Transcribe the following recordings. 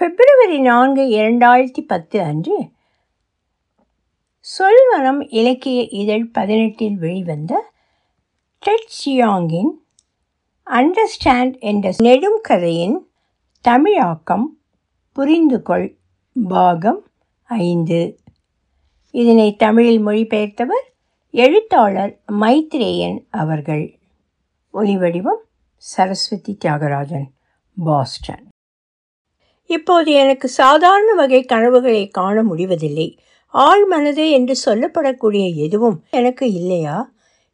பிப்ரவரி நான்கு இரண்டாயிரத்தி பத்து அன்று சொல்வனம் இலக்கிய இதழ் பதினெட்டில் வெளிவந்த டெட் சியாங்கின் அண்டர்ஸ்டாண்ட் என்ற நெடும் கதையின் தமிழாக்கம் புரிந்துகொள் பாகம் ஐந்து. இதனை தமிழில் மொழிபெயர்த்தவர் எழுத்தாளர் மைத்ரேயன் அவர்கள். ஒலிவடிவம் சரஸ்வதி தியாகராஜன் பாஸ்டன். இப்போது எனக்கு சாதாரண வகை கனவுகளை காண முடிவதில்லை. ஆழ் மனது என்று சொல்லப்படக்கூடிய எதுவும் எனக்கு இல்லையா?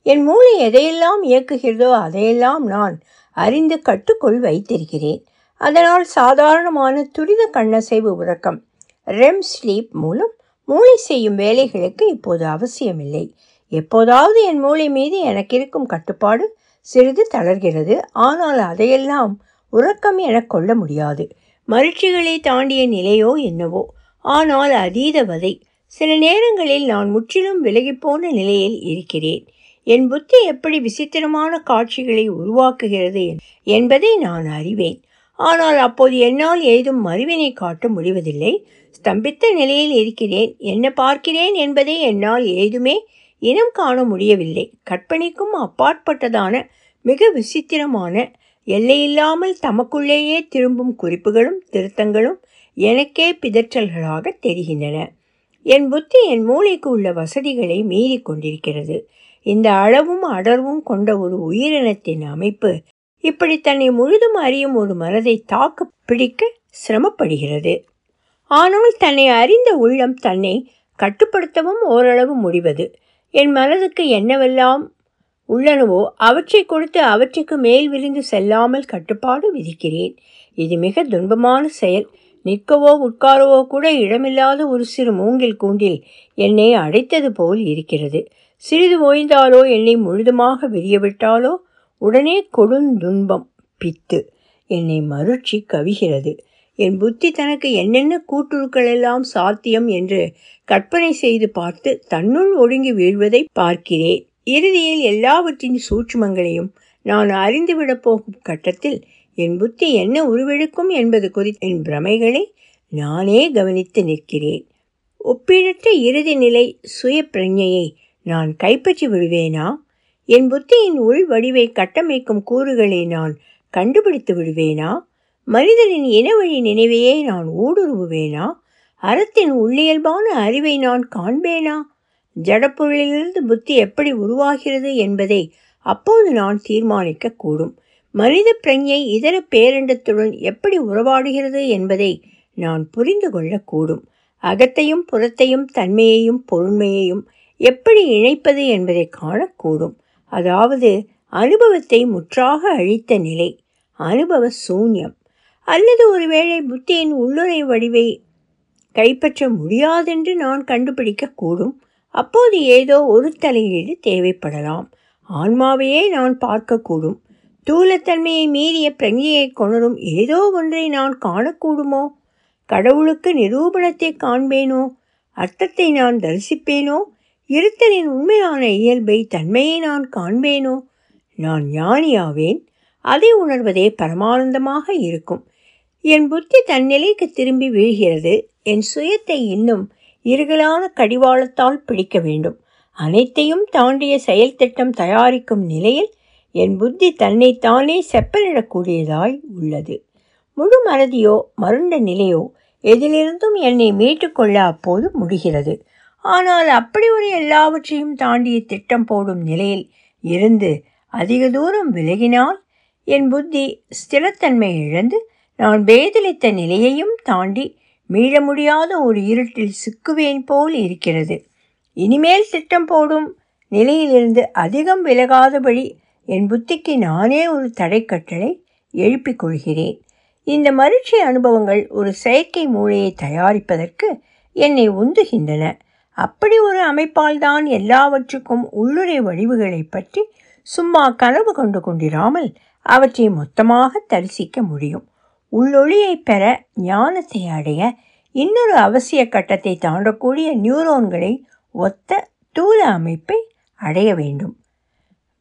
என் மூளை எதையெல்லாம் இயக்குகிறதோ அதையெல்லாம் நான் அறிந்து கட்டுக்குள் வைத்திருக்கிறேன். அதனால் சாதாரணமான துரித கண்ணசைவு உறக்கம் ரெம் ஸ்லீப் மூலம் மூளை செய்யும் வேலைகளுக்கு இப்போது அவசியமில்லை. எப்போதாவது என் மூளை மீது எனக்கு இருக்கும் கட்டுப்பாடு சிறிது தளர்கிறது. ஆனால் அதையெல்லாம் உறக்கம் என கொள்ள முடியாது. மகிழ்ச்சிகளை தாண்டிய நிலையோ என்னவோ. ஆனால் அதீத வதை. சில நேரங்களில் நான் முற்றிலும் விலகிப்போன நிலையில் இருக்கிறேன். என் புத்தி எப்படி விசித்திரமான காட்சிகளை உருவாக்குகிறது என்பதை நான் அறிவேன். ஆனால் அப்போது என்னால் ஏதும் மறுவினை காட்ட முடிவதில்லை. ஸ்தம்பித்த நிலையில் இருக்கிறேன். என்ன பார்க்கிறேன் என்பதை என்னால் ஏதுமே இனம் காண முடியவில்லை. கற்பனைக்கும் அப்பாற்பட்டதான மிக விசித்திரமான எல்லையில்லாமல் தமக்குள்ளேயே திரும்பும் குறிப்புகளும் திருத்தங்களும் எனக்கே பிதற்றல்களாக தெரிகின்றன. என் புத்தி என் மூளைக்கு உள்ள வசதிகளை மீறி கொண்டிருக்கிறது. இந்த அளவும் அடர்வும் கொண்ட ஒரு உயிரினத்தின் அமைப்பு இப்படி தன்னை முழுதும் அறியும் ஒரு மனதை தாக்கு பிடிக்க சிரமப்படுகிறது. ஆனால் தன்னை அறிந்த உள்ளம் தன்னை கட்டுப்படுத்தவும் ஓரளவு முடிவது. என் மனதுக்கு என்னவெல்லாம் உள்ளனவோ அவற்றை கொடுத்து அவற்றுக்கு மேல் விரிந்து செல்லாமல் கட்டுப்பாடு விதிக்கிறேன். இது மிக துன்பமான செயல். நிற்கவோ உட்காரவோ கூட இடமில்லாத ஒரு சிறு மூங்கில் கூண்டில் என்னை அடைத்தது போல் இருக்கிறது. சிறிது ஓய்ந்தாலோ என்னை முழுதுமாக விரியவிட்டாலோ உடனே கொடுந்துன்பம் பித்து. என்னை மறுச்சி கவிகிறது. என் புத்தி தனக்கு என்னென்ன கூட்டுருக்கள் எல்லாம் சாத்தியம் என்று கற்பனை செய்து பார்த்து தன்னுள் ஒடுங்கி வீழ்வதை பார்க்கிறேன். இறுதியில் எல்லாவற்றின் சூட்சுமங்களையும் நான் அறிந்துவிடப் போகும் கட்டத்தில் என் புத்தி என்ன உருவெடுக்கும் என்பது குறித்து என் பிரமைகளை நானே கவனித்து நிற்கிறேன். ஒப்பிடற்ற இறுதி நிலை சுய பிரஜையை நான் கைப்பற்றி விடுவேனா? என் புத்தியின் உள் வடிவை கட்டமைக்கும் கூறுகளை நான் கண்டுபிடித்து விடுவேனா? மனிதனின் இனவழி நினைவையே நான் ஊடுருவுவேனா? அறத்தின் உள்ளியல்பான அறிவை நான் காண்பேனா? ஜடப்பொருளிலிருந்து புத்தி எப்படி உருவாகிறது என்பதை அப்போது நான் தீர்மானிக்க கூடும் மனித பிரஞை இதர பேரண்டத்துடன் எப்படி உறவாடுகிறது என்பதை நான் புரிந்து கொள்ளக்கூடும். அகத்தையும் புறத்தையும் தன்மையையும் பொருண்மையையும் எப்படி இணைப்பது என்பதை காணக்கூடும். அதாவது அனுபவத்தை முற்றாக அழித்த நிலை அனுபவ சூன்யம். அல்லது ஒருவேளை புத்தியின் உள்ளுரை வடிவை கைப்பற்ற முடியாதென்று நான் கண்டுபிடிக்கக்கூடும். அப்போது ஏதோ ஒரு தலையீடு தேவைப்படலாம். ஆன்மாவையே நான் பார்க்கக்கூடும். தூலத்தன்மையை மீறிய பிரஞையை கொணரும் ஏதோ ஒன்றை நான் காணக்கூடுமோ? கடவுளுக்கு நிரூபணத்தை காண்பேனோ? அர்த்தத்தை நான் தரிசிப்பேனோ? இருத்தலின் உண்மையான இயல்பை தன்மையை நான் காண்பேனோ? நான் ஞானியாவேன். அதை உணர்வதே பரமானந்தமாக இருக்கும். என் புத்தி தன்னிலைக்கு திரும்பி வீழ்கிறது. என் சுயத்தை இன்னும் இருகலான கடிவாளத்தால் பிடிக்க வேண்டும். அனைத்தையும் தாண்டிய செயல் திட்டம் தயாரிக்கும் நிலையில் என் புத்தி தன்னைத்தானே செப்பலிடக்கூடியதாய் உள்ளது. முழு மறதியோ மருண்ட நிலையோ எதிலிருந்தும் என்னை மீட்டுக்கொள்ள அப்போது முடிகிறது. ஆனால் அப்படி ஒரு எல்லாவற்றையும் தாண்டிய திட்டம் போடும் நிலையில் இருந்து அதிக தூரம் விலகினால் என் புத்தி ஸ்திரத்தன்மை இழந்து நான் பேதலித்த நிலையையும் தாண்டி மீள முடியாத ஒரு இருட்டில் சிக்குவேன் போல் இருக்கிறது. இனிமேல் திட்டம் போடும் நிலையிலிருந்து அதிகம் விலகாதபடி என் புத்திக்கு நானே ஒரு தடைக்கட்டளை எழுப்பிக் கொள்கிறேன். இந்த மகிழ்ச்சி அனுபவங்கள் ஒரு செயற்கை மூளையை தயாரிப்பதற்கு என்னை உந்துகின்றன. அப்படி ஒரு அமைப்பால் தான் எல்லாவற்றுக்கும் உள்ளுரை வடிவுகளை பற்றி சும்மா கனவு கொண்டு கொண்டிராமல் அவற்றை மொத்தமாக தரிசிக்க முடியும். உள்ளொளியை பெற ஞானத்தை அடைய இன்னொரு அவசிய கட்டத்தை தாண்டக்கூடிய நியூரோன்களை ஒத்த தூல அமைப்பை அடைய வேண்டும்.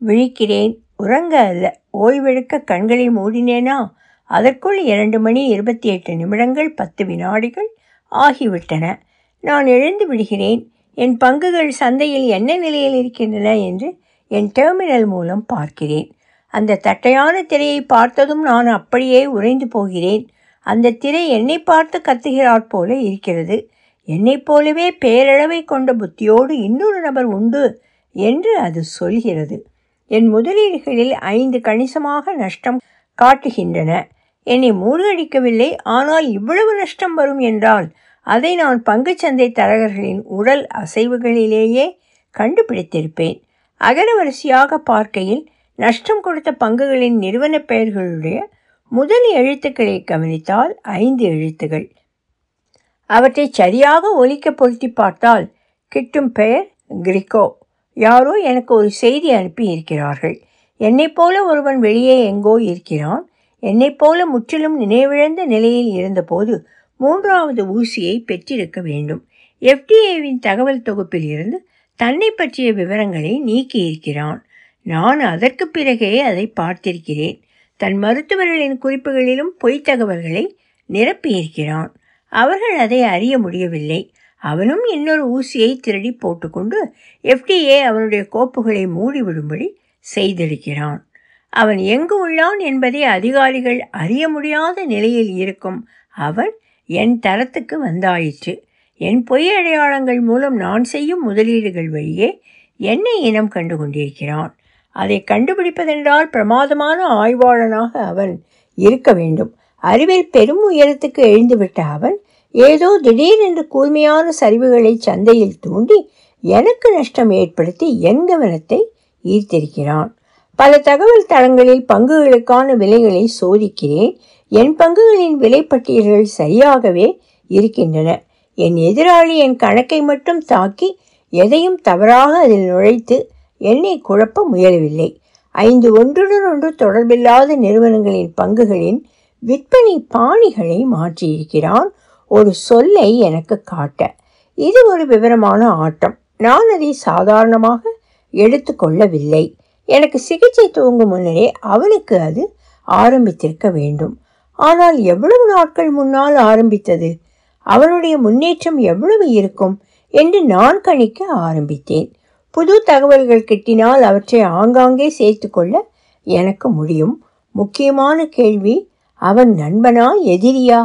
விழிக்கிறேன். உறங்க அல்ல. ஓய்வெடுக்க கண்களை மூடினேனா? அதற்குள் இரண்டு மணி இருபத்தி எட்டு நிமிடங்கள் பத்து வினாடிகள் ஆகிவிட்டன. நான் எழுந்து விடுகிறேன். என் பங்குகள் சந்தையில் என்ன நிலையில் இருக்கின்றன என்று என் டெர்மினல் மூலம் பார்க்கிறேன். அந்த தட்டையான திரையை பார்த்ததும் நான் அப்படியே உறைந்து போகிறேன். அந்த திரை என்னை பார்த்து கத்துகிறாற் போல இருக்கிறது. என்னைப் போலவே பேரளவை கொண்ட புத்தியோடு இன்னொரு நபர் உண்டு என்று அது சொல்கிறது. என் முதலீடுகளில் ஐந்து கணிசமாக நஷ்டம் காட்டுகின்றன. என்னை மூழ்கடிக்கவில்லை ஆனால் இவ்வளவு நஷ்டம் வரும் என்றால் அதை நான் பங்குச்சந்தை தரகர்களின் உடல் அசைவுகளிலேயே கண்டுபிடித்திருப்பேன். அகரவரிசையாக பார்க்கையில் நஷ்டம் கொடுத்த பங்குகளின் நிறுவன பெயர்களுடைய முதல் எழுத்துக்களை கவனித்தால் ஐந்து எழுத்துகள். அவற்றை சரியாக ஒலிக்க பொருத்தி பார்த்தால் கிட்டும் பெயர் கிரிக்கோ. யாரோ எனக்கு ஒரு செய்தி அனுப்பி இருக்கிறார்கள் என்னைப் போல ஒருவன் வெளியே எங்கோ இருக்கிறான். என்னைப் போல முற்றிலும் நினைவிழந்த நிலையில் இருந்தபோது மூன்றாவது ஊசியை பெற்றிருக்க வேண்டும். எஃப்டிஏவின் தகவல் தொகுப்பில் இருந்து தன்னை பற்றிய விவரங்களை நீக்கியிருக்கிறான். நான் அதற்கு பிறகே அதை பார்த்திருக்கிறேன். தன் மருத்துவர்களின் குறிப்புகளிலும் பொய்த் தகவல்களை நிரப்பியிருக்கிறான். அவர்கள் அதை அறிய முடியவில்லை. அவனும் இன்னொரு ஊசியை திருடி போட்டுக்கொண்டு எஃப்டிஏ அவனுடைய கோப்புகளை மூடிவிடும்படி செய்திருக்கிறான். அவன் எங்கு உள்ளான் என்பதை அதிகாரிகள் அறிய முடியாத நிலையில் இருக்கும். அவன் என் தரத்துக்கு வந்தாயிற்று. என் பொய் அடையாளங்கள் மூலம் நான் செய்யும் முதலீடுகள் வழியே என்னை இனம் கண்டு கொண்டிருக்கிறான் அதை கண்டுபிடிப்பதென்றால் பிரமாதமான ஆய்வாளனாக அவன் இருக்க வேண்டும். அறிவில் பெரும் உயரத்துக்கு எழுந்துவிட்ட அவன் ஏதோ திடீரென்று கூர்மையான சரிவுகளை சந்தையில் தூண்டி எனக்கு நஷ்டம் ஏற்படுத்தி என் கவனத்தை ஈர்த்திருக்கிறான். பல தகவல் தளங்களில் பங்குகளுக்கான விலைகளை சோதிக்கிறேன். என் பங்குகளின் விலைப்பட்டியல்கள் சரியாகவே இருக்கின்றன. என் எதிராளி என் கணக்கை மட்டும் தாக்கி எதையும் தவறாக அதில் நுழைத்து என்னை குழப்ப முயலவில்லை. ஐந்து ஒன்றுடன் ஒன்று தொடர்பில்லாத நிறுவனங்களின் பங்குகளின் விற்பனை பாணிகளை மாற்றியிருக்கிறான். ஒரு சொல்லை எனக்கு காட்ட. இது ஒரு விவரமான ஆட்டம். நான் அதை சாதாரணமாக எடுத்துக்கொள்ளவில்லை எனக்கு சிகிச்சை துவங்கும் முன்னரே அவனுக்கு அது ஆரம்பித்திருக்க வேண்டும். ஆனால் எவ்வளவு நாட்கள் முன்னால் ஆரம்பித்தது? அவனுடைய முன்னேற்றம் எவ்வளவு இருக்கும் என்று நான் கணிக்க ஆரம்பித்தேன். புது தகவல்கள் கிட்டினால் அவற்றை ஆங்காங்கே சேர்த்து கொள்ள எனக்கு முடியும். முக்கியமான கேள்வி அவன் நண்பனா எதிரியா?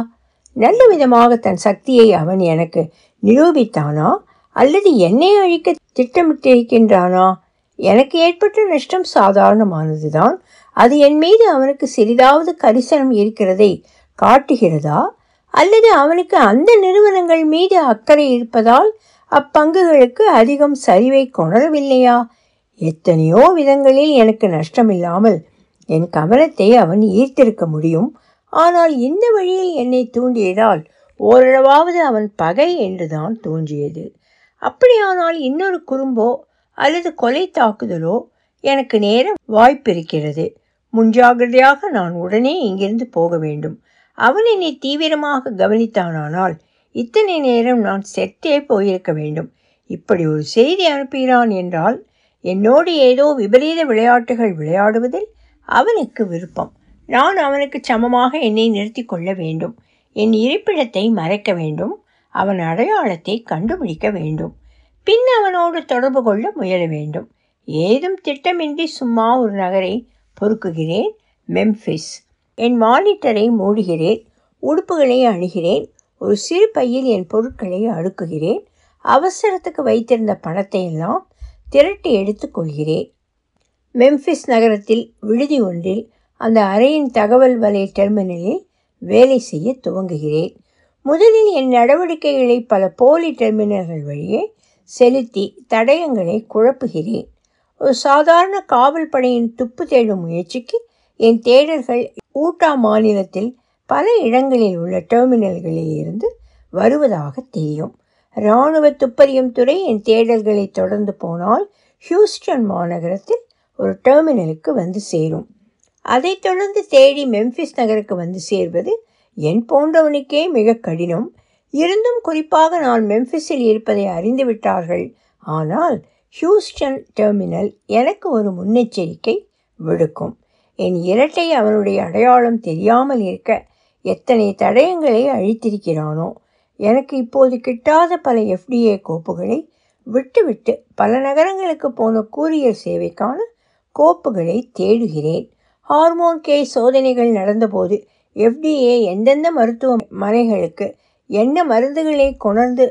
நல்ல விதமாக தன் சக்தியை அவன் எனக்கு நிரூபித்தானா? அல்லது என்னை அழிக்க திட்டமிட்டிருக்கின்றானா? எனக்கு ஏற்பட்ட நஷ்டம் சாதாரணமானதுதான். அது என் மீது அவனுக்கு சிறிதாவது கரிசனம் இருக்கிறதை காட்டுகிறதா? அல்லது அவனுக்கு அந்த நிறுவனங்கள் மீது அக்கறை இருப்பதால் அப்பங்குகளுக்கு அதிகம் சரிவை கொணரவில்லையா? எத்தனையோ விதங்களில் எனக்கு நஷ்டமில்லாமல் என் கவனத்தை அவன் ஈர்த்திருக்க முடியும். ஆனால் இந்த வழியில் என்னை தூண்டியதால் ஓரளவாவது அவன் பகை என்றுதான் தோன்றியது. அப்படியானால் இன்னொரு குறும்போ அல்லது கொலை தாக்குதலோ எனக்கு நேர வாய்ப்பிருக்கிறது. முன்ஜாகிரதையாக நான் உடனே இங்கிருந்து போக வேண்டும். அவன் என்னை தீவிரமாக கவனித்தானானால் இத்தனை நேரம் நான் செத்தே போயிருக்க வேண்டும். இப்படி ஒரு செய்தி அனுப்புகிறான் என்றால் என்னோடு ஏதோ விபரீத விளையாட்டுகள் விளையாடுவதில் அவனுக்கு விருப்பம். நான் அவனுக்கு சமமாக என்னை நிறுத்தி கொள்ள வேண்டும். என் இருப்பிடத்தை மறைக்க வேண்டும். அவன் அடையாளத்தை கண்டுபிடிக்க வேண்டும். பின் அவனோடு தொடர்பு கொள்ள முயல வேண்டும். ஏதும் திட்டமின்றி சும்மா ஒரு நகரை பொறுக்குகிறேன் மெம்ஃபிஸ் என் மானிட்டரை மூடுகிறேன் உடுப்புகளை அணுகிறேன் ஒரு சிறு பையில் என் பொருட்களை அடுக்குகிறேன். அவசரத்துக்கு வைத்திருந்த பணத்தை எல்லாம் திரட்டி எடுத்துக்கொள்கிறேன் மெம்ஃபிஸ் நகரத்தில் விடுதி ஒன்றில் அந்த அறையின் தகவல் வலை டெர்மினலில் வேலை செய்ய துவங்குகிறேன். முதலில் என் நடவடிக்கைகளை பல போலி டெர்மினல்கள் வழியே செலுத்தி தடயங்களை குழப்புகிறேன். ஒரு சாதாரண காவல் படையின் துப்பு தேடும் முயற்சிக்கு என் தேடர்கள் ஊட்டா மாநிலத்தில் பல இடங்களில் உள்ள டெர்மினல்களில் இருந்து வருவதாக தெரியும். இராணுவ துப்பறியும் துறை என் தேடல்களை தொடர்ந்து போனால் ஹியூஸ்டன் மாநகரத்தில் ஒரு டெர்மினலுக்கு வந்து சேரும். அதைத் தொடர்ந்து தேடி மெம்ஃபிஸ் நகருக்கு வந்து சேர்வது என் போன்றவனுக்கே மிக கடினம். இருந்தும் குறிப்பாக நான் மெம்ஃபிஸில் இருப்பதை அறிந்துவிட்டார்கள். ஆனால் ஹியூஸ்டன் டெர்மினல் எனக்கு ஒரு முன்னெச்சரிக்கை விடுக்கும். என் இரட்டை அவனுடைய அடையாளம் தெரியாமல் இருக்க எத்தனை தடயங்களை அழித்திருக்கிறானோ? எனக்கு இப்போது கிட்டாத பல எஃப்டிஏ கோப்புகளை விட்டுவிட்டு பல நகரங்களுக்கு போன கூரியர் சேவைக்கான கோப்புகளை தேடுகிறேன். ஹார்மோன் கே சோதனைகள் நடந்தபோது எஃப்டிஏ எந்தெந்த மருத்துவமனைகளுக்கு என்ன மருந்துகளை கொணர்ந்து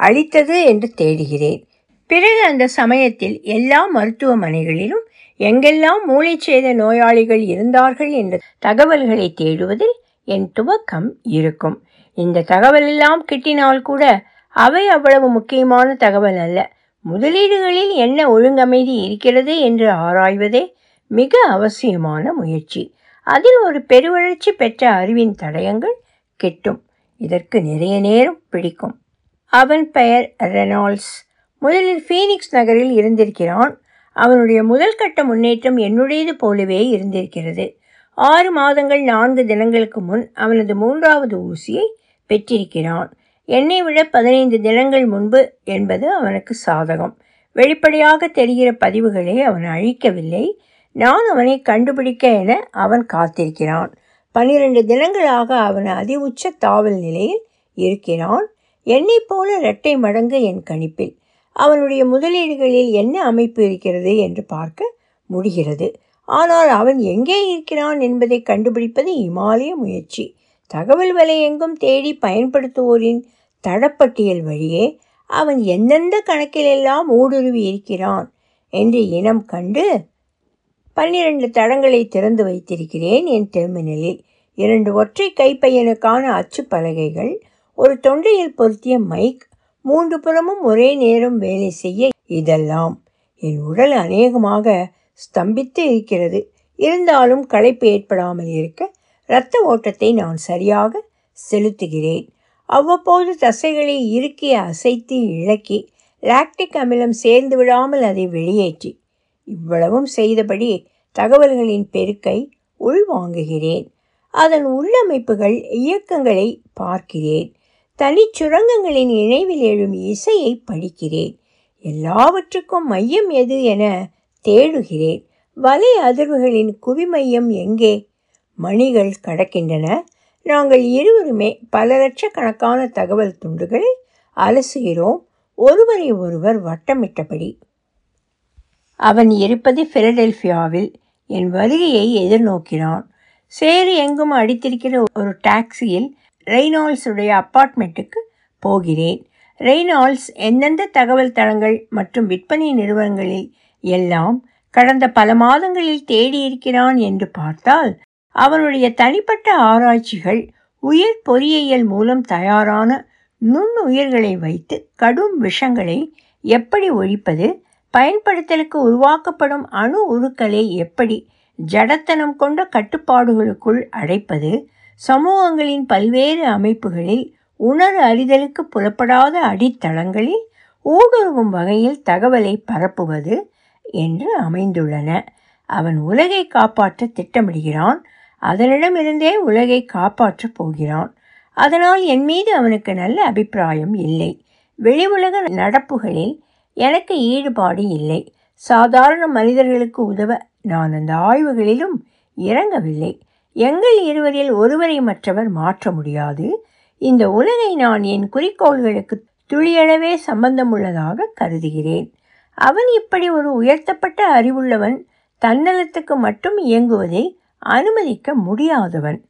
அளித்தது என்று தேடுகிறேன். பிறகு அந்த சமயத்தில் எல்லா மருத்துவமனைகளிலும் எங்கெல்லாம் மூளைச்சேத நோயாளிகள் இருந்தார்கள் என்ற தகவல்களை தேடுவதில் என் துவக்கம் இருக்கும். இந்த தகவலெல்லாம் கிட்டினால் கூட அவை அவ்வளவு முக்கியமான தகவல் அல்ல. முதலீடுகளில் என்ன ஒழுங்கமைதி இருக்கிறது என்று ஆராய்வதே மிக அவசியமான முயற்சி. அதில் ஒரு பெருவளர்ச்சி பெற்ற அறிவின் தடயங்கள் கிட்டும். இதற்கு நிறைய நேரம் பிடிக்கும். அவன் பெயர் ரெனால்ட்ஸ். முதலில் ஃபீனிக்ஸ் நகரில் இருந்திருக்கிறான். அவனுடைய முதல் கட்ட முன்னேற்றம் என்னுடையது போலவே இருந்திருக்கிறது. ஆறு மாதங்கள் நான்கு தினங்களுக்கு முன் அவனது மூன்றாவது ஊசியை பெற்றிருக்கிறான். என்னை விட பதினைந்து தினங்கள் முன்பு என்பது அவனுக்கு சாதகம். வெளிப்படையாக தெரிகிற பதிவுகளை அவன் அழிக்கவில்லை. நான் அவனை கண்டுபிடிக்க என அவன் காத்திருக்கிறான். பன்னிரண்டு தினங்களாக அவன் அதி உச்ச தாவல் நிலையில் இருக்கிறான். என்னைப் போல இரட்டை மடங்கு என் கணிப்பில். அவனுடைய முதலீடுகளில் என்ன அமைப்பு இருக்கிறது என்று பார்க்க முடிகிறது. ஆனால் அவன் எங்கே இருக்கிறான் என்பதை கண்டுபிடிப்பது இமாலய முயற்சி. தகவல் வலையெங்கும் தேடி பயன்படுத்துவோரின் தடப்பட்டியல் வழியே அவன் எந்தெந்த கணக்கிலெல்லாம் ஊடுருவி இருக்கிறான் என்று இனம் கண்டு பன்னிரண்டு தடங்களை திறந்து வைத்திருக்கிறேன் என் டெர்மினலில் இரண்டு ஒற்றை கைப்பையனுக்கான அச்சு பலகைகள் ஒரு தொண்டையில் பொருத்திய மைக் மூன்று புறமும் ஒரே நேரம் வேலை செய்ய இதெல்லாம். என் உடல் அநேகமாக ஸ்தம்பித்து இருக்கிறது. இருந்தாலும் களைப்பு ஏற்படாமல் இருக்க இரத்த ஓட்டத்தை நான் சரியாக செலுத்துகிறேன். அவ்வப்போது தசைகளை இறுக்கி அசைத்து இழக்கி லாக்டிக் அமிலம் சேர்ந்து விடாமல் அதை வெளியேற்றி இவ்வளவும் செய்தபடி தகவல்களின் பெருக்கை உள்வாங்குகிறேன். அதன் உள்ளமைப்புகள் இயக்கங்களை பார்க்கிறேன். தனிச்சுரங்கங்களின் இணைவில் எழும் இசையை படிக்கிறேன். எல்லாவற்றுக்கும் மையம் எது என தேடுகிறேன். வலை அதிர்வுகளின் குவிமையம் எங்கே? மணிகள் கடக்கின்றன. நாங்கள் இருவருமே பல லட்சக்கணக்கான தகவல் துண்டுகளை அலசுகிறோம். ஒருவரை ஒருவர் வட்டமிட்டபடி. அவன் இருப்பது பிலடெல்ஃபியாவில் என் வருகையை எதிர்நோக்கினான். சேறு எங்கும் அடித்திருக்கிற ஒரு டாக்ஸியில் ரெய்னால்ஸுடைய அப்பார்ட்மெண்ட்டுக்கு போகிறேன். ரெய்னால்ஸ் எந்தெந்த தகவல் தளங்கள் மற்றும் விற்பனை நிறுவனங்களில் எல்லாம் கடந்த பல மாதங்களில் தேடியிருக்கிறான் என்று பார்த்தால் அவனுடைய தனிப்பட்ட ஆராய்ச்சிகள் உயிர் பொறியியல் மூலம் தயாரான நுண்ணுயிர்களை வைத்து கடும் விஷங்களை எப்படி ஒழிப்பது பயன்படுத்தலுக்கு உருவாக்கப்படும் அணு உருக்களை எப்படி ஜடத்தனம் கொண்ட கட்டுப்பாடுகளுக்குள் அடைப்பது சமூகங்களின் பல்வேறு அமைப்புகளில் உணர் அறிதலுக்கு புலப்படாத அடித்தளங்களில் ஊடுருவும் வகையில் தகவலை பரப்புவது என்று அமைந்துள்ளன. அவன் உலகை காப்பாற்ற திட்டமிடுகிறான். அதனிடமிருந்தே உலகை காப்பாற்றப் போகிறான். அதனால் என் மீது அவனுக்கு நல்ல அபிப்பிராயம் இல்லை. வெளி உலக நடப்புகளில் எனக்கு ஈடுபாடு இல்லை. சாதாரண மனிதர்களுக்கு உதவ நான் அந்த ஆய்வுகளிலும் இறங்கவில்லை. எங்கள் இருவரில் ஒருவரை மற்றவர் மாற்ற முடியாது. இந்த உலகை நான் என் குறிக்கோள்களுக்கு துளியளவே சம்பந்தமுள்ளதாக கருதுகிறேன். அவன் இப்படி ஒரு உயர்த்தப்பட்ட அறிவுள்ளவன் தன்னலத்துக்கு மட்டும் இயங்குவதை அனுமதிக்க முடியாதவன்.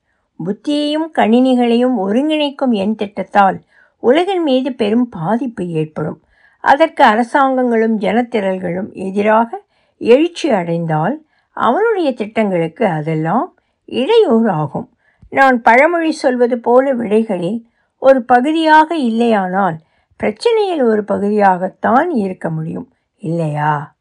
புத்தியையும் கணினிகளையும் ஒருங்கிணைக்கும் என் திட்டத்தால் உலகின் மீது பெரும் பாதிப்பு ஏற்படும். அதற்கு அரசாங்கங்களும் ஜனத்திரல்களும் எதிராக எழுச்சி அடைந்தால் அவனுடைய திட்டங்களுக்கு அதெல்லாம் இடையூறு ஆகும் நான் பழமொழி சொல்வது போல விடைகளில் ஒரு பகுதியாக இல்லையானால் பிரச்சனையில் ஒரு பகுதியாகத்தான் இருக்க முடியும். இல்லையா?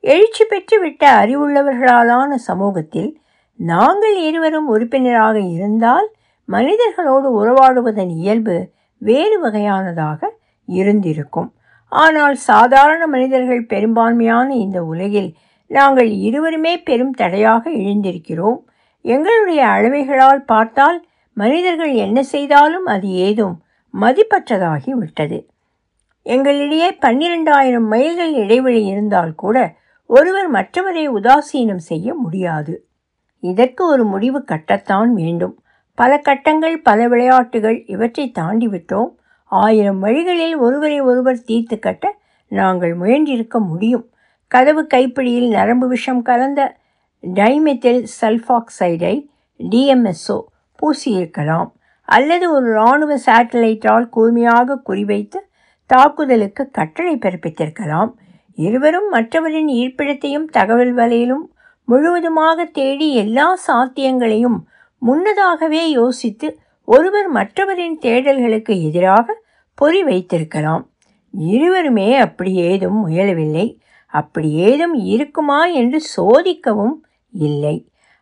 எழுச்சி பெற்றுவிட்ட அறிவுள்ளவர்களாலான சமூகத்தில் நாங்கள் இருவரும் உறுப்பினராக இருந்தால் மனிதர்களோடு உறவாடுவதன் இயல்பு வேறு வகையானதாக இருந்திருக்கும். ஆனால் சாதாரண மனிதர்கள் பெரும்பான்மையான இந்த உலகில் நாங்கள் இருவருமே பெரும் தடையாக எழுந்திருக்கிறோம். எங்களுடைய அளவைகளால் பார்த்தால் மனிதர்கள் என்ன செய்தாலும் அது ஏதும் மதிப்பற்றதாகி விட்டது எங்களிடையே பன்னிரெண்டாயிரம் மைல்கள் இடைவெளி இருந்தால் கூட ஒருவர் மற்றவரை உதாசீனம் செய்ய முடியாது. இதற்கு ஒரு முடிவு கட்டத்தான் வேண்டும். பல கட்டங்கள் பல விளையாட்டுகள் இவற்றை தாண்டி விட்டோம். ஆயிரம் வழிகளில் ஒருவரை ஒருவர் தீர்த்து கட்ட நாங்கள் முயன்றிருக்க முடியும். கதவு கைப்பிடியில் நரம்பு விஷம் கலந்த டைமெத்தில் சல்ஃபாக்சைடை டிஎம்எஸ்ஓ பூசியிருக்கலாம். அல்லது ஒரு இராணுவ சேட்டலைட்டால் கூர்மையாக குறிவைத்து தாக்குதலுக்கு கட்டளை பிறப்பித்திருக்கலாம். இருவரும் மற்றவரின் இருப்பிடத்தையும் தகவல் வலையிலும் முழுவதுமாக தேடி எல்லா சாத்தியங்களையும் முன்னதாகவே யோசித்து ஒருவர் மற்றவரின் தேடல்களுக்கு எதிராக பொறி வைத்திருக்கலாம். இருவருமே அப்படி ஏதும் முயலவில்லை. அப்படி ஏதும் இருக்குமா என்று சோதிக்கவும் இல்லை.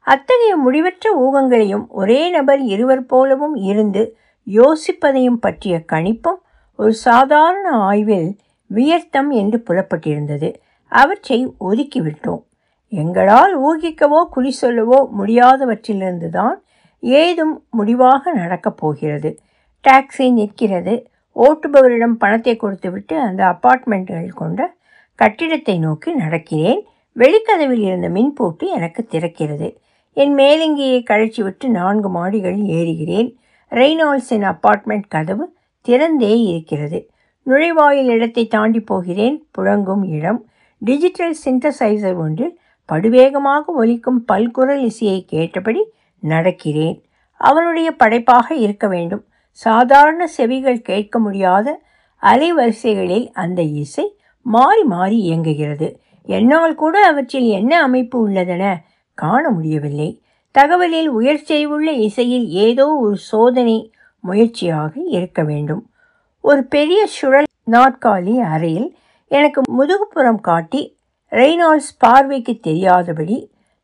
அத்தகைய முடிவற்ற ஊகங்களையும் ஒரே நபர் இருவர் போலவும் இருந்து யோசிப்பதையும் பற்றிய கணிப்பும் ஒரு சாதாரண ஆய்வில் வியர்த்தம் என்று புலப்பட்டிருந்தது. அவற்றை ஒதுக்கிவிட்டோம். எங்களால் ஊகிக்கவோ குறி சொல்லவோ முடியாதவற்றிலிருந்து தான் ஏதும் முடிவாக நடக்கப் போகிறது. டாக்ஸி நிற்கிறது. ஓட்டுபவரிடம் பணத்தை கொடுத்துவிட்டு அந்த அப்பார்ட்மெண்ட்டுகள் கொண்ட கட்டிடத்தை நோக்கி நடக்கிறேன். வெளிக்கதவில் இருந்த மின்பூட்டு எனக்கு திறக்கிறது. என் மேலங்கியை கழிச்சுவிட்டு நான்கு மாடிகள் ஏறுகிறேன். ரெய்னால்ஸின் அப்பார்ட்மெண்ட் கதவு திறந்தே இருக்கிறது. நுழைவாயில் இடத்தை தாண்டி போகிறேன். புழங்கும் இடம். டிஜிட்டல் சிந்தசைசர் ஒன்றில் படுவேகமாக ஒலிக்கும் பல்குரல் இசையை கேட்டபடி நடக்கிறேன். அவனுடைய படைப்பாக இருக்க வேண்டும். சாதாரண செவிகள் கேட்க முடியாத அலைவரிசைகளில் அந்த இசை மாறி மாறி இயங்குகிறது. என்னால் கூட அவற்றில் என்ன அமைப்பு உள்ளதென காண முடியவில்லை. தகவலில் உயர்ச்செறிவுள்ள இசையில் ஏதோ ஒரு சோதனை முயற்சியாக இருக்க வேண்டும். ஒரு பெரிய சுழல் நாற்காலி அறையில் எனக்கு முதுகுப்புறம் காட்டி ரெய்னால்ட்ஸ் பார்வைக்கு தெரியாதபடி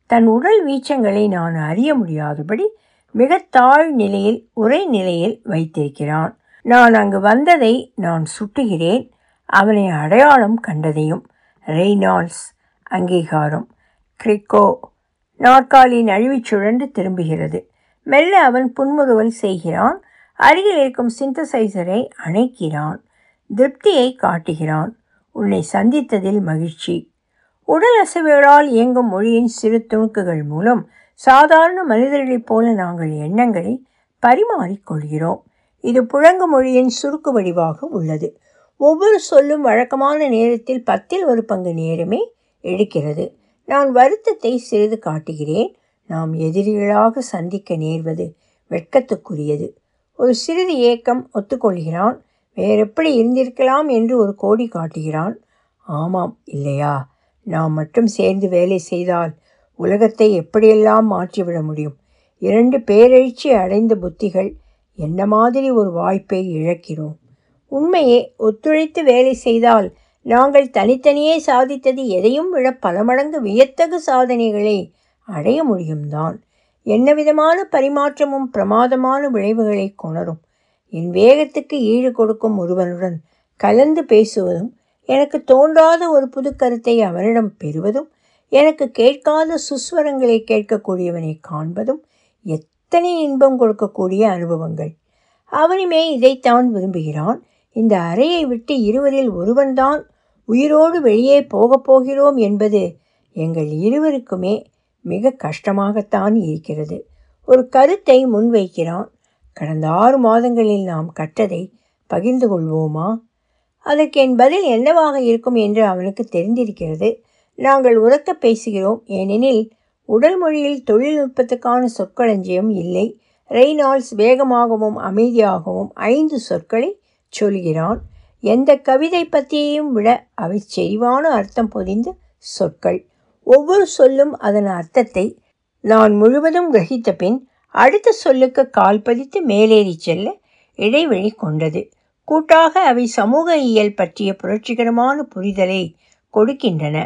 தன் உடல் வீச்சங்களை நான் அறிய முடியாதபடி மிக தாழ் நிலையில் உரை நிலையில் வைத்திருக்கிறான். நான் அங்கு வந்ததை நான் சுட்டுகிறேன். அவனை அடையாளம் கண்டதையும் ரெய்னால்ட்ஸ் அங்கீகாரம். கிரிக்கோ நாற்காலி நழுவி சுழன்று திரும்புகிறது. மெல்ல அவன் புன்முறுவல் செய்கிறான். அருகில் இருக்கும் சிந்தசைசரை அணைக்கிறான். திருப்தியை காட்டுகிறான். உன்னை சந்தித்ததில் மகிழ்ச்சி. உடல் அசைவுகளால் இயங்கும் மொழியின் சிறு துணுக்குகள் மூலம் சாதாரண மனிதர்களைப் போல நாங்கள் எண்ணங்களை பரிமாறிக்கொள்கிறோம் இது புழங்கு மொழியின் சுருக்கு வடிவாக உள்ளது. ஒவ்வொரு சொல்லும் வழக்கமான நேரத்தில் பத்தில் ஒரு பங்கு நேரமே எடுக்கிறது. நான் வருத்தத்தை சிறிது காட்டுகிறேன். நாம் எதிரிகளாக சந்திக்க நேர்வது வெட்கத்துக்குரியது. ஒரு சிறிது ஏக்கம் ஒத்துக்கொள்கிறான். வேறெப்படி இருந்திருக்கலாம் என்று ஒரு கோடி காட்டுகிறான். ஆமாம் இல்லையா? நாம் மட்டும் சேர்ந்து வேலை செய்தால் உலகத்தை எப்படியெல்லாம் மாற்றிவிட முடியும்? இரண்டு பேரெழுச்சி அடைந்த புத்திகள் என்ன மாதிரி ஒரு வாய்ப்பை இழக்கிறோம்? உண்மையே ஒத்துழைத்து வேலை செய்தால் நாங்கள் தனித்தனியே சாதித்தது எதையும் விட பல மடங்கு வியத்தகு சாதனைகளை அடைய முடியும்தான். என்ன விதமான பரிமாற்றமும் பிரமாதமான விளைவுகளை கொணரும். என் வேகத்துக்கு ஈடு கொடுக்கும் ஒருவனுடன் கலந்து பேசுவதும் எனக்கு தோன்றாத ஒரு புது கருத்தை அவனிடம் பெறுவதும் எனக்கு கேட்காத சுஸ்வரங்களை கேட்கக்கூடியவனை காண்பதும் எத்தனை இன்பம் கொடுக்கக்கூடிய அனுபவங்கள். அவனுமே இதைத்தான் விரும்புகிறான். இந்த அறையை விட்டு இருவரில் ஒருவன்தான் உயிரோடு வெளியே போகப் போகிறோம் என்பது எங்கள் இருவருக்குமே மிக கஷ்டமாகத்தான் இருக்கிறது. ஒரு கருத்தை முன்வைக்கிறான். கடந்த ஆறு மாதங்களில் நாம் கற்றதை பகிர்ந்து கொள்வோமா? அதற்கு என் பதில் என்னவாக இருக்கும் என்று அவனுக்கு தெரிந்திருக்கிறது. நாங்கள் உரக்க பேசுகிறோம். ஏனெனில் உடல் மொழியில் தொழில்நுட்பத்துக்கான சொற்களஞ்சியம் இல்லை. ரெய்னால்ஸ் வேகமாகவும் அமைதியாகவும் ஐந்து சொற்களை சொல்கிறான். எந்த கவிதை பற்றியையும் விட அவை செறிவான அர்த்தம் பொதிந்த சொற்கள். ஒவ்வொரு சொல்லும் அதன் அர்த்தத்தை நான் முழுவதும் கிரகித்த பின் அடுத்த சொல்லுக்கு கால் பதித்து மேலேறி செல்ல இடைவெளி கொண்டது. கூட்டாக அவை சமூக இயல் பற்றிய புரட்சிகரமான புரிதலை கொடுக்கின்றன.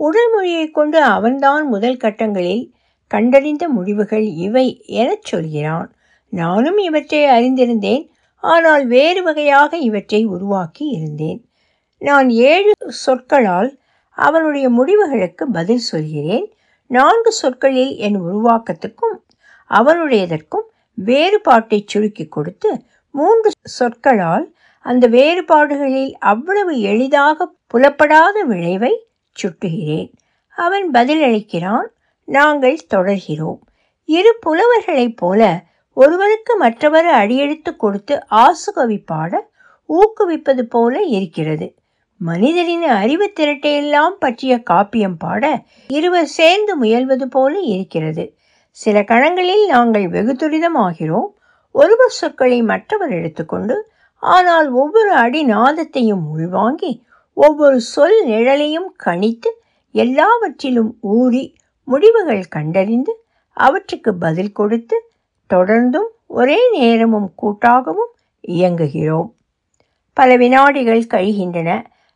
உடல் மொழியை கொண்டு அவன்தான் முதல் கட்டங்களில் கண்டறிந்த முடிவுகள் இவை எனச் சொல்கிறான். நானும் இவற்றை அறிந்திருந்தேன். ஆனால் வேறு வகையாக இவற்றை உருவாக்கி இருந்தேன். நான் ஏழு சொற்களால் அவனுடைய முடிவுகளுக்கு பதில் சொல்கிறேன். நான்கு சொற்களில் என் உருவாக்கத்துக்கும் அவனுடையதற்கும் வேறுபாட்டை சுருக்கி கொடுத்து மூன்று சொற்களால் அந்த வேறுபாடுகளில் அவ்வளவு எளிதாக புலப்படாத விளைவை சுட்டுகிறேன். அவன் பதிலளிக்கிறான் நாங்கள் தொடர்கிறோம். இரு புலவர்களைப் போல ஒருவருக்கு மற்றவர் அடியெடுத்து கொடுத்து ஆசுகவி பாட ஊக்குவிப்பது போல இருக்கிறது. மனிதரின் அறிவு திரட்டையெல்லாம் பற்றிய காப்பியம் பாட இருவர் சேர்ந்து முயல்வது போல இருக்கிறது. சில கணங்களில் நாங்கள் வெகு துரிதமாகிறோம். ஒருவர் சொற்களை மற்றவர் எடுத்துக்கொண்டு ஆனால் ஒவ்வொரு அடி நாதத்தையும் உள்வாங்கி ஒவ்வொரு சொல் நிழலையும் கணித்து எல்லாவற்றிலும் ஊறி முடிவுகள் கண்டறிந்து அவற்றுக்கு பதில் கொடுத்து தொடர்ந்தும் ஒரே நேரமும் கூட்டாகவும் இயங்குகிறோம். பல வினாடிகள் கழிகின்றன.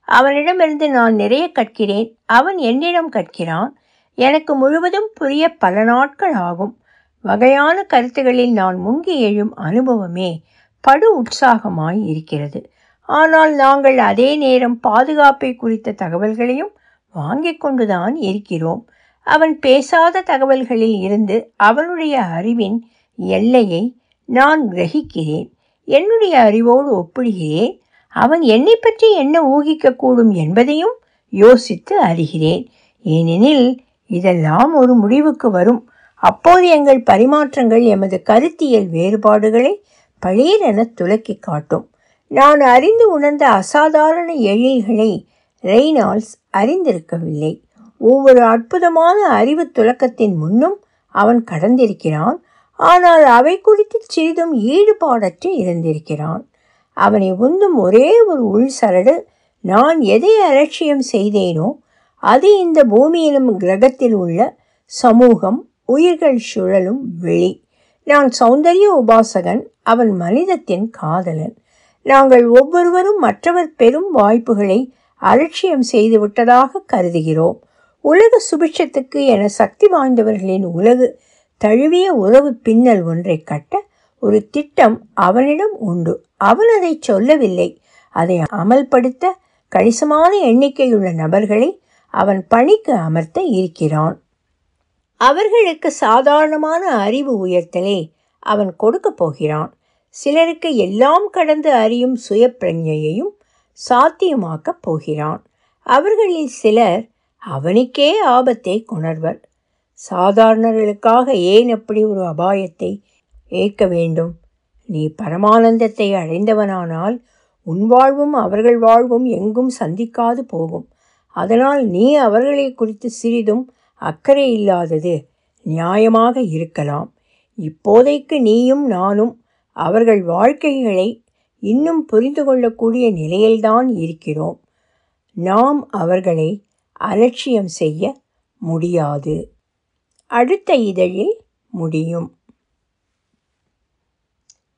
அவனிடமிருந்து நான் நிறைய கற்கிறேன் அவன் என்னிடம் கற்கிறான். எனக்கு முழுவதும் புரிய பல நாட்கள் ஆகும். வகையான கருத்துகளில் நான் முங்கி எழும் அனுபவமே படு உற்சாகமாய் இருக்கிறது. ஆனால் நாங்கள் அதே நேரம் பாதுகாப்பை குறித்த தகவல்களையும் வாங்கிக் கொண்டுதான் இருக்கிறோம். அவன் பேசாத தகவல்களில் இருந்து அவனுடைய அறிவின் எல்லையை நான் கிரகிக்கிறேன். என்னுடைய அறிவோடு ஒப்பிடுகிறேன். அவன் என்னை பற்றி என்ன ஊகிக்கக்கூடும் என்பதையும் யோசித்து அறிகிறேன். ஏனெனில் இதெல்லாம் ஒரு முடிவுக்கு வரும். அப்போது எங்கள் பரிமாற்றங்கள் எமது கருத்தியல் வேறுபாடுகளை பளீரென துலக்கி காட்டும். நான் அறிந்து உணர்ந்த அசாதாரண எழில்களை ரெய்னால்ஸ் அறிந்திருக்கவில்லை. ஒவ்வொரு அற்புதமான அறிவு துலக்கத்தின் முன்னும் அவன் கடந்திருக்கிறான். ஆனால் அவை குறித்து சிறிதும் ஈடுபாடற்று இருந்திருக்கிறான். அவனை உந்தும் ஒரே ஒரு உள் சரடு நான் எதை அலட்சியம் செய்தேனோ அது இந்த பூமியிலும் கிரகத்தில் உள்ள சமூகம் உயிர்கள் சுழலும் வெளி. நான் சௌந்தரிய உபாசகன் அவன் மனிதத்தின் காதலன். நாங்கள் ஒவ்வொருவரும் மற்றவர் பெரும் வாய்ப்புகளை அலட்சியம் செய்து விட்டதாக கருதுகிறோம். உலக சுபிட்சத்துக்கு என சக்தி வாய்ந்தவர்களின் உலகு தழுவிய உறவு பின்னல் ஒன்றை கட்ட ஒரு திட்டம் அவனிடம் உண்டு. அவன் அதை சொல்லவில்லை. அதை அமல்படுத்த கணிசமான எண்ணிக்கையுள்ள நபர்களை அவன் பணிக்கு அமர்த்த இருக்கிறான். அவர்களுக்கு சாதாரணமான அறிவு உயர்த்தலே அவன் கொடுக்கப் போகிறான். சிலருக்கு எல்லாம் கடந்து அறியும் சுய பிரஞையையும் சாத்தியமாக்கப் போகிறான். அவர்களில் சிலர் அவனுக்கே ஆபத்தை கொணர்வர். சாதாரணர்களுக்காக ஏன் அப்படி ஒரு அபாயத்தை ஏற்க வேண்டும்? நீ பரமானந்தத்தை அடைந்தவனானால் உன் வாழ்வும் அவர்கள் வாழ்வும் எங்கும் சந்திக்காது போகும். அதனால் நீ அவர்களை குறித்து சிறிதும் அக்கறை இல்லாதது நியாயமாக இருக்கலாம். இப்போதைக்கு நீயும் நானும் அவர்கள் வாழ்க்கைகளை இன்னும் புரிந்து கொள்ளக்கூடிய நிலையில்தான் இருக்கிறோம். நாம் அவர்களை அலட்சியம் செய்ய முடியாது. அடுத்த இதழில் முடியும்.